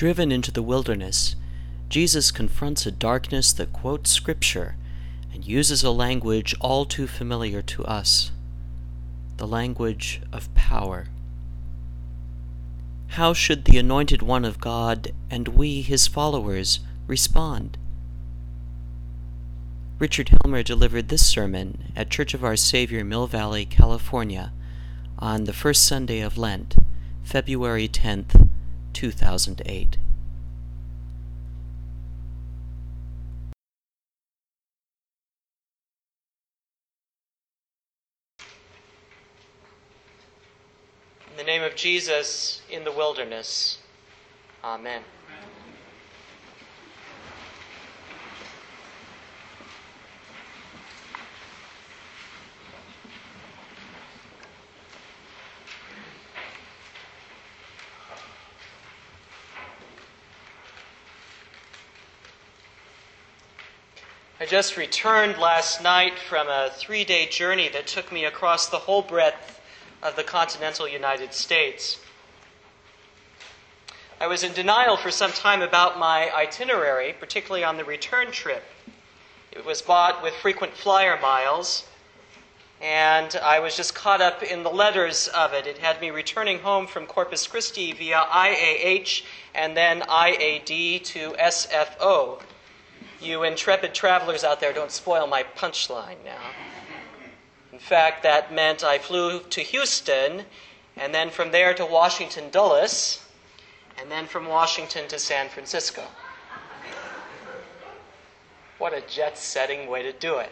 driven into the wilderness, Jesus confronts a darkness that quotes Scripture and uses a language all too familiar to us the language of power. How should the Anointed One of God and we, his followers, respond? Richard Helmer delivered this sermon at Church of Our Savior, Mill Valley, California, on the first Sunday of Lent, February 10th, 2008. In the name of Jesus in the wilderness. Amen. Just returned last night from a three day journey that took me across the whole breadth of the continental United States. I was in denial for some time about my itinerary, particularly on the return trip. It was bought with frequent flyer miles, and I was just caught up in the letters of it. It had me returning home from Corpus Christi via IAH and then IAD to SFO. You intrepid travelers out there, don't spoil my punchline now. In fact, that meant I flew to Houston, and then from there to Washington Dulles, and then from Washington to San Francisco. What a jet setting way to do it.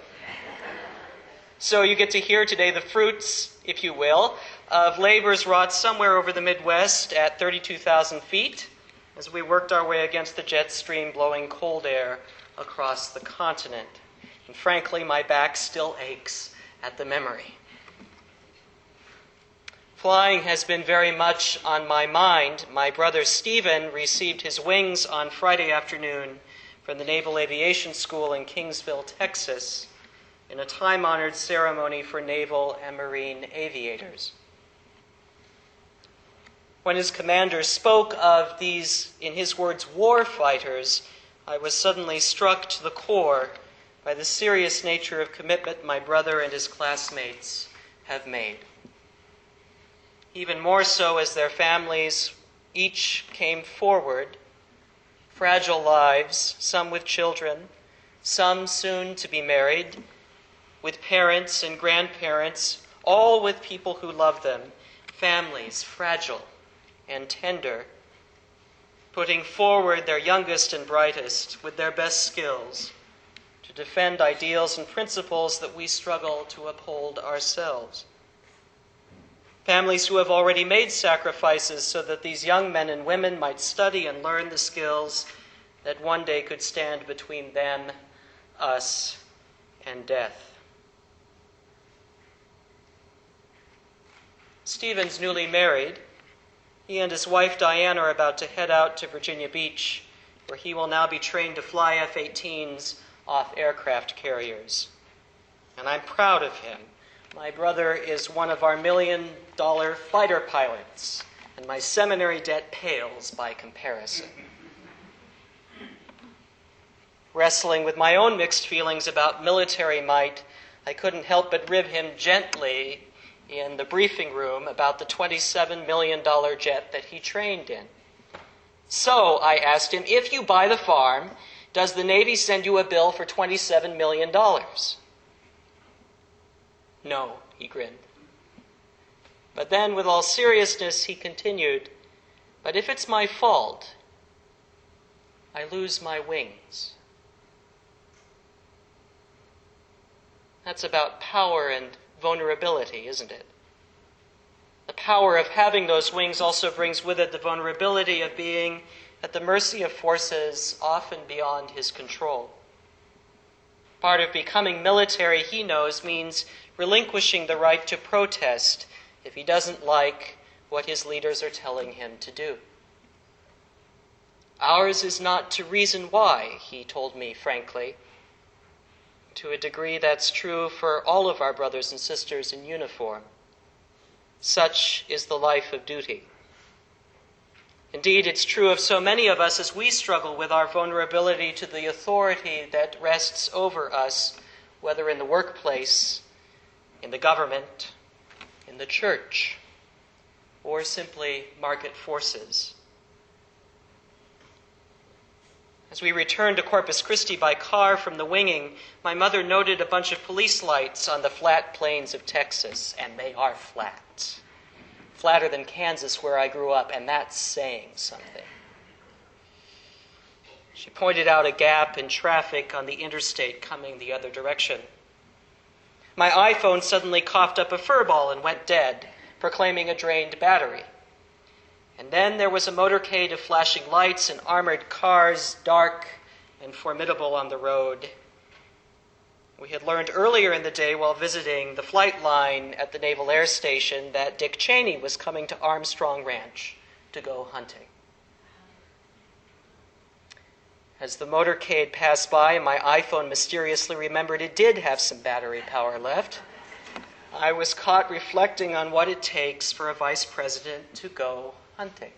So you get to hear today the fruits, if you will, of labors wrought somewhere over the Midwest at 32,000 feet as we worked our way against the jet stream blowing cold air across the continent. And frankly, my back still aches at the memory. Flying has been very much on my mind. My brother Stephen received his wings on Friday afternoon from the Naval Aviation School in Kingsville, Texas, in a time honored ceremony for naval and marine aviators. When his commander spoke of these, in his words, war fighters, I was suddenly struck to the core by the serious nature of commitment my brother and his classmates have made. Even more so as their families each came forward, fragile lives, some with children, some soon to be married, with parents and grandparents, all with people who love them, families fragile and tender putting forward their youngest and brightest with their best skills to defend ideals and principles that we struggle to uphold ourselves. Families who have already made sacrifices so that these young men and women might study and learn the skills that one day could stand between them, us, and death. Stephen's newly married he and his wife Diane are about to head out to Virginia Beach, where he will now be trained to fly F 18s off aircraft carriers. And I'm proud of him. My brother is one of our million dollar fighter pilots, and my seminary debt pales by comparison. Wrestling with my own mixed feelings about military might, I couldn't help but rib him gently in the briefing room about the $27 million jet that he trained in. So I asked him, if you buy the farm, does the Navy send you a bill for $27 million? No, he grinned. But then, with all seriousness, he continued, But if it's my fault, I lose my wings. That's about power and vulnerability, isn't it? The power of having those wings also brings with it the vulnerability of being at the mercy of forces often beyond his control. Part of becoming military, he knows, means relinquishing the right to protest if he doesn't like what his leaders are telling him to do. Ours is not to reason why, he told me frankly. To a degree, that's true for all of our brothers and sisters in uniform. Such is the life of duty. Indeed, it's true of so many of us as we struggle with our vulnerability to the authority that rests over us, whether in the workplace, in the government, in the church, or simply market forces. As we returned to Corpus Christi by car from the winging, my mother noted a bunch of police lights on the flat plains of Texas, and they are flat. Flatter than Kansas, where I grew up, and that's saying something. She pointed out a gap in traffic on the interstate coming the other direction. My iPhone suddenly coughed up a furball and went dead, proclaiming a drained battery. And then there was a motorcade of flashing lights and armored cars, dark and formidable on the road. We had learned earlier in the day while visiting the flight line at the Naval Air Station that Dick Cheney was coming to Armstrong Ranch to go hunting. As the motorcade passed by, my iPhone mysteriously remembered it did have some battery power left. I was caught reflecting on what it takes for a vice president to go hunting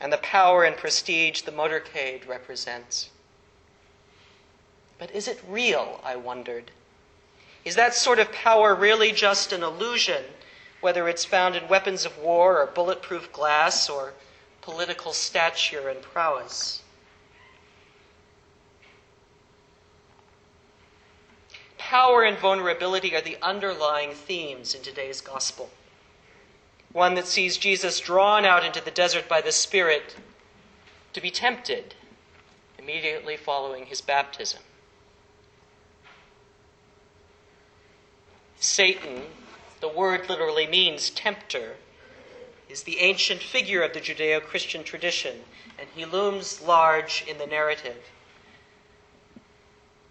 and the power and prestige the motorcade represents. But is it real? I wondered. Is that sort of power really just an illusion, whether it's found in weapons of war or bulletproof glass or political stature and prowess? Power and vulnerability are the underlying themes in today's gospel one that sees Jesus drawn out into the desert by the Spirit to be tempted immediately following his baptism. Satan, the word literally means tempter, is the ancient figure of the Judeo Christian tradition, and he looms large in the narrative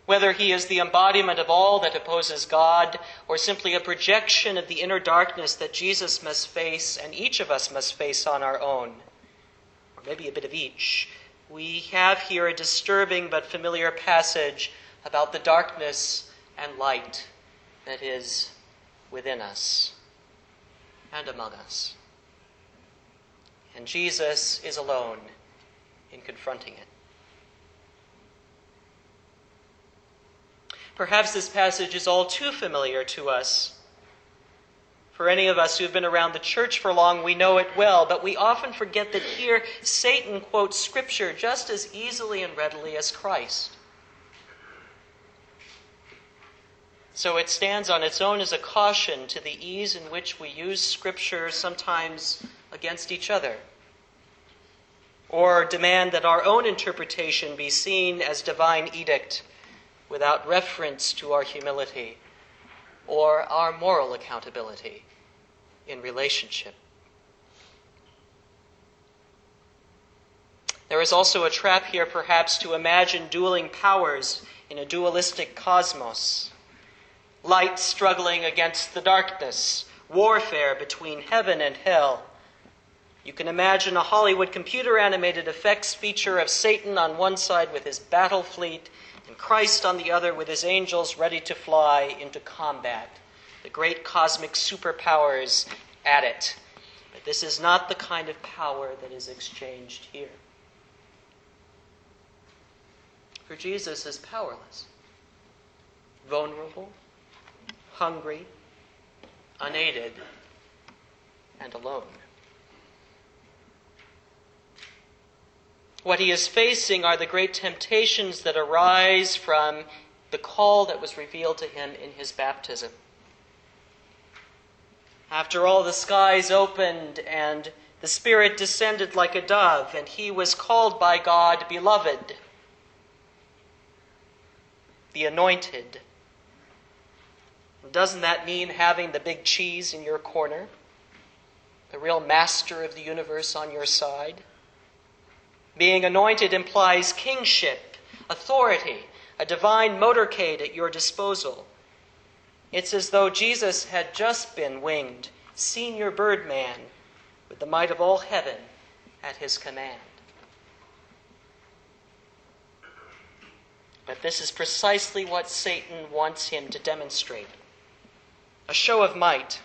whether he is the embodiment of all that opposes God or simply a projection of the inner darkness that Jesus must face and each of us must face on our own, or maybe a bit of each. We have here a disturbing but familiar passage about the darkness and light that is within us and among us. And Jesus is alone in confronting it. Perhaps this passage is all too familiar to us. For any of us who have been around the church for long, we know it well, but we often forget that here Satan quotes Scripture just as easily and readily as Christ. So it stands on its own as a caution to the ease in which we use Scripture sometimes against each other, or demand that our own interpretation be seen as divine edict without reference to our humility or our moral accountability in relationship. There is also a trap here, perhaps, to imagine dueling powers in a dualistic cosmos. Light struggling against the darkness, warfare between heaven and hell. You can imagine a Hollywood computer animated effects feature of Satan on one side with his battle fleet and Christ on the other with his angels ready to fly into combat. The great cosmic superpowers at it. But this is not the kind of power that is exchanged here. For Jesus is powerless, vulnerable, hungry, unaided, and alone. What he is facing are the great temptations that arise from the call that was revealed to him in his baptism. After all, the skies opened and the Spirit descended like a dove, and he was called by God beloved, the anointed. Doesn't that mean having the big cheese in your corner? The real master of the universe on your side? Being anointed implies kingship, authority, a divine motorcade at your disposal. It's as though Jesus had just been winged, senior birdman, with the might of all heaven at his command. But this is precisely what Satan wants him to demonstrate a show of might,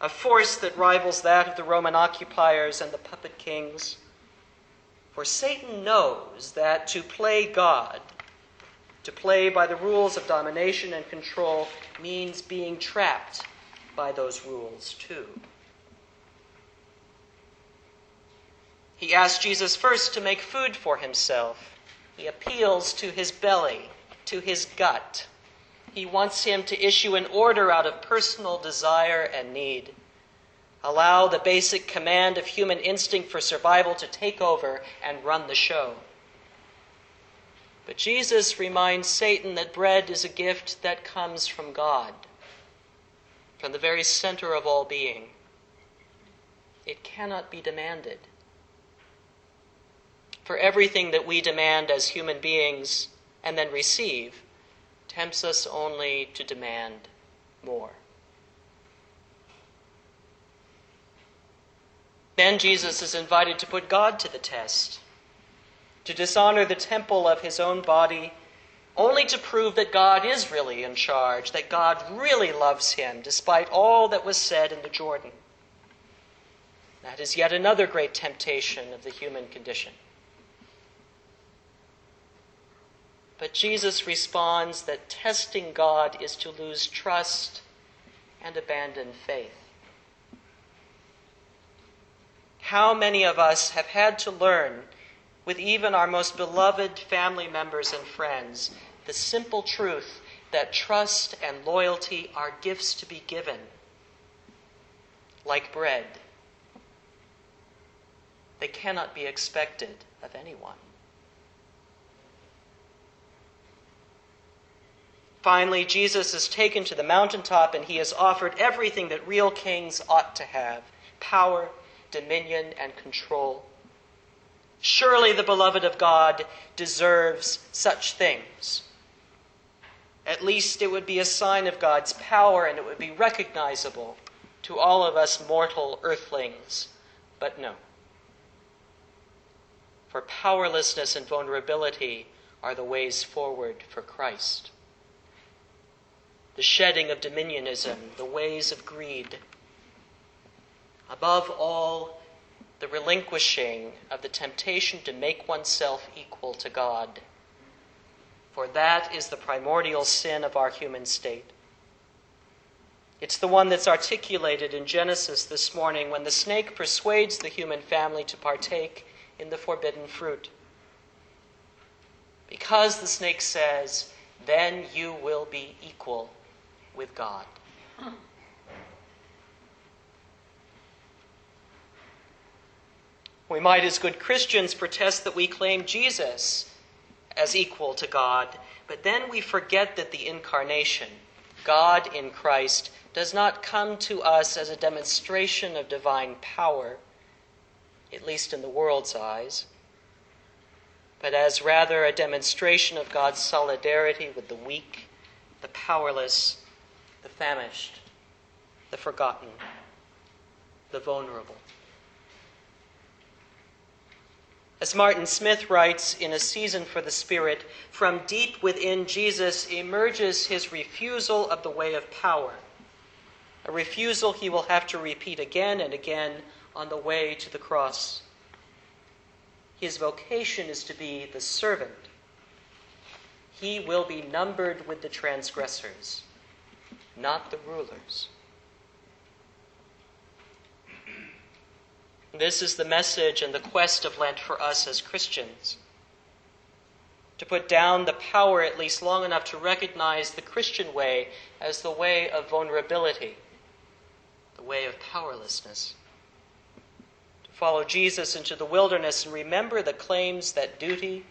a force that rivals that of the Roman occupiers and the puppet kings. For Satan knows that to play God, to play by the rules of domination and control, means being trapped by those rules too. He asks Jesus first to make food for himself. He appeals to his belly, to his gut. He wants him to issue an order out of personal desire and need. Allow the basic command of human instinct for survival to take over and run the show. But Jesus reminds Satan that bread is a gift that comes from God, from the very center of all being. It cannot be demanded for everything that we demand as human beings and then receive tempts us only to demand more. Then Jesus is invited to put God to the test, to dishonor the temple of his own body, only to prove that God is really in charge, that God really loves him, despite all that was said in the Jordan. That is yet another great temptation of the human condition. But Jesus responds that testing God is to lose trust and abandon faith. How many of us have had to learn, with even our most beloved family members and friends, the simple truth that trust and loyalty are gifts to be given, like bread. They cannot be expected of anyone. Finally, Jesus is taken to the mountaintop and he is offered everything that real kings ought to have power, dominion, and control. Surely the beloved of God deserves such things. At least it would be a sign of God's power and it would be recognizable to all of us mortal earthlings. But no. For powerlessness and vulnerability are the ways forward for Christ the shedding of dominionism, the ways of greed. Above all, the relinquishing of the temptation to make oneself equal to God. For that is the primordial sin of our human state. It's the one that's articulated in Genesis this morning when the snake persuades the human family to partake in the forbidden fruit. Because the snake says, then you will be equal with God. We might, as good Christians, protest that we claim Jesus as equal to God, but then we forget that the incarnation, God in Christ, does not come to us as a demonstration of divine power, at least in the world's eyes, but as rather a demonstration of God's solidarity with the weak, the powerless, the famished, the forgotten, the vulnerable. As Martin Smith writes in A Season for the Spirit, from deep within Jesus emerges his refusal of the way of power, a refusal he will have to repeat again and again on the way to the cross. His vocation is to be the servant. He will be numbered with the transgressors not the rulers. This is the message and the quest of Lent for us as Christians. To put down the power at least long enough to recognize the Christian way as the way of vulnerability, the way of powerlessness. To follow Jesus into the wilderness and remember the claims that duty,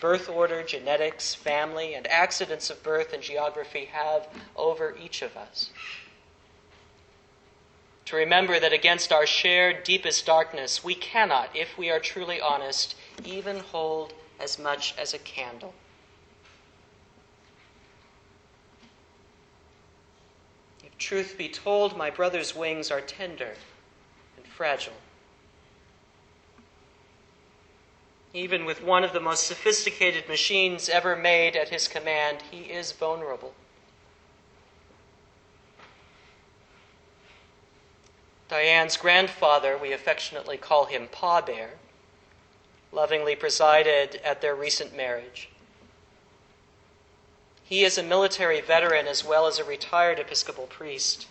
birth order, genetics, family, and accidents of birth and geography have over each of us. To remember that against our shared deepest darkness, we cannot, if we are truly honest, even hold as much as a candle. If truth be told, my brother's wings are tender and fragile. Even with one of the most sophisticated machines ever made at his command, he is vulnerable. Diane's grandfather, we affectionately call him Pa Bear, lovingly presided at their recent marriage. He is a military veteran as well as a retired Episcopal priest.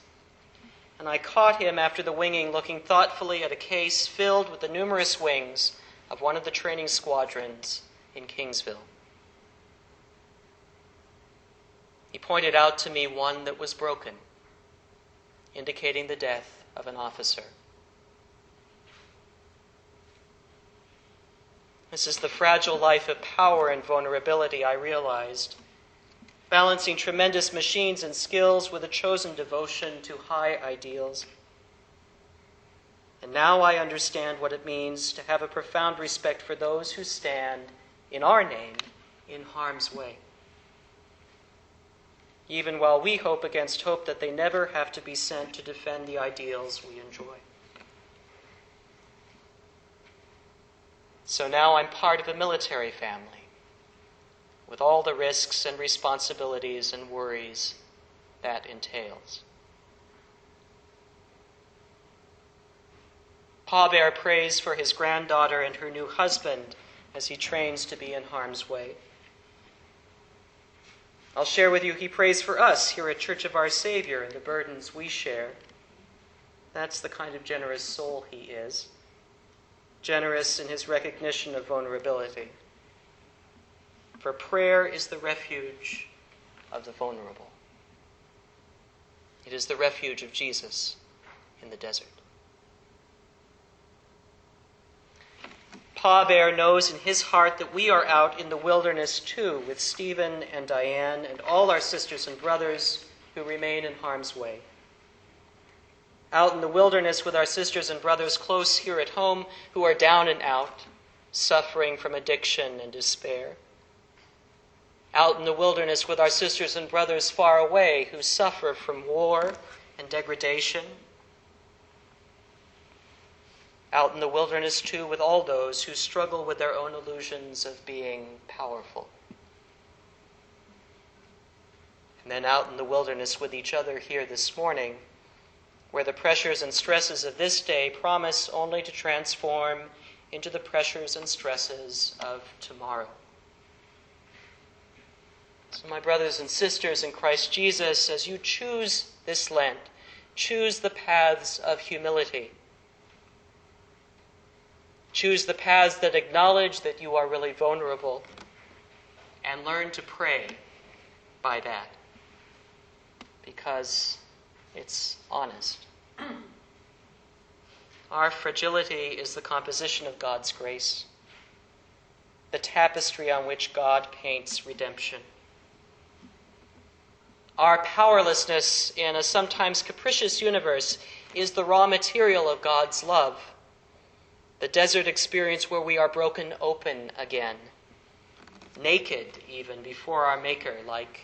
And I caught him after the winging looking thoughtfully at a case filled with the numerous wings of one of the training squadrons in Kingsville. He pointed out to me one that was broken, indicating the death of an officer. This is the fragile life of power and vulnerability, I realized, balancing tremendous machines and skills with a chosen devotion to high ideals. And now I understand what it means to have a profound respect for those who stand in our name in harm's way. Even while we hope against hope that they never have to be sent to defend the ideals we enjoy. So now I'm part of a military family with all the risks and responsibilities and worries that entails. Pa Bear prays for his granddaughter and her new husband as he trains to be in harm's way. I'll share with you, he prays for us here at Church of Our Savior and the burdens we share. That's the kind of generous soul he is generous in his recognition of vulnerability. For prayer is the refuge of the vulnerable, it is the refuge of Jesus in the desert. Pa Bear knows in his heart that we are out in the wilderness too, with Stephen and Diane and all our sisters and brothers who remain in harm's way out in the wilderness with our sisters and brothers close here at home who are down and out, suffering from addiction and despair. Out in the wilderness with our sisters and brothers far away who suffer from war and degradation. Out in the wilderness, too, with all those who struggle with their own illusions of being powerful. And then out in the wilderness with each other here this morning where the pressures and stresses of this day promise only to transform into the pressures and stresses of tomorrow. So, my brothers and sisters in Christ Jesus, as you choose this Lent, choose the paths of humility. Choose the paths that acknowledge that you are really vulnerable and learn to pray by that because it's honest. Our fragility is the composition of God's grace, the tapestry on which God paints redemption. Our powerlessness in a sometimes capricious universe is the raw material of God's love, the desert experience where we are broken open again, naked even before our Maker, like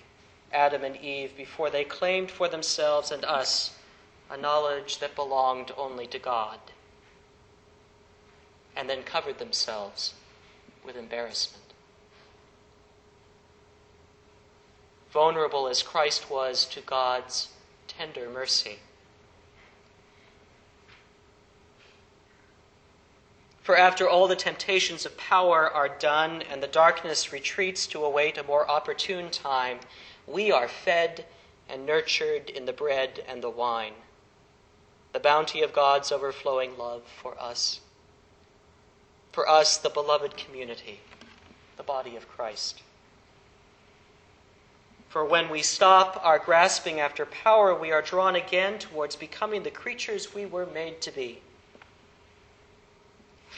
Adam and Eve before they claimed for themselves and us a knowledge that belonged only to God, and then covered themselves with embarrassment. Vulnerable as Christ was to God's tender mercy. For after all the temptations of power are done and the darkness retreats to await a more opportune time, we are fed and nurtured in the bread and the wine, the bounty of God's overflowing love for us. For us, the beloved community, the body of Christ. For when we stop our grasping after power, we are drawn again towards becoming the creatures we were made to be.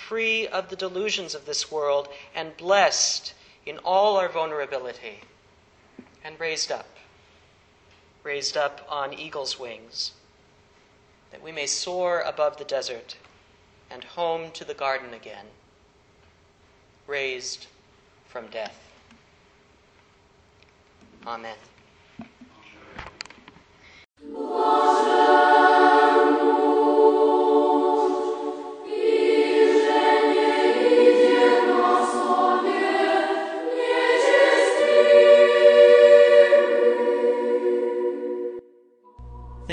Free of the delusions of this world and blessed in all our vulnerability and raised up, raised up on eagle's wings, that we may soar above the desert and home to the garden again, raised from death. Amen.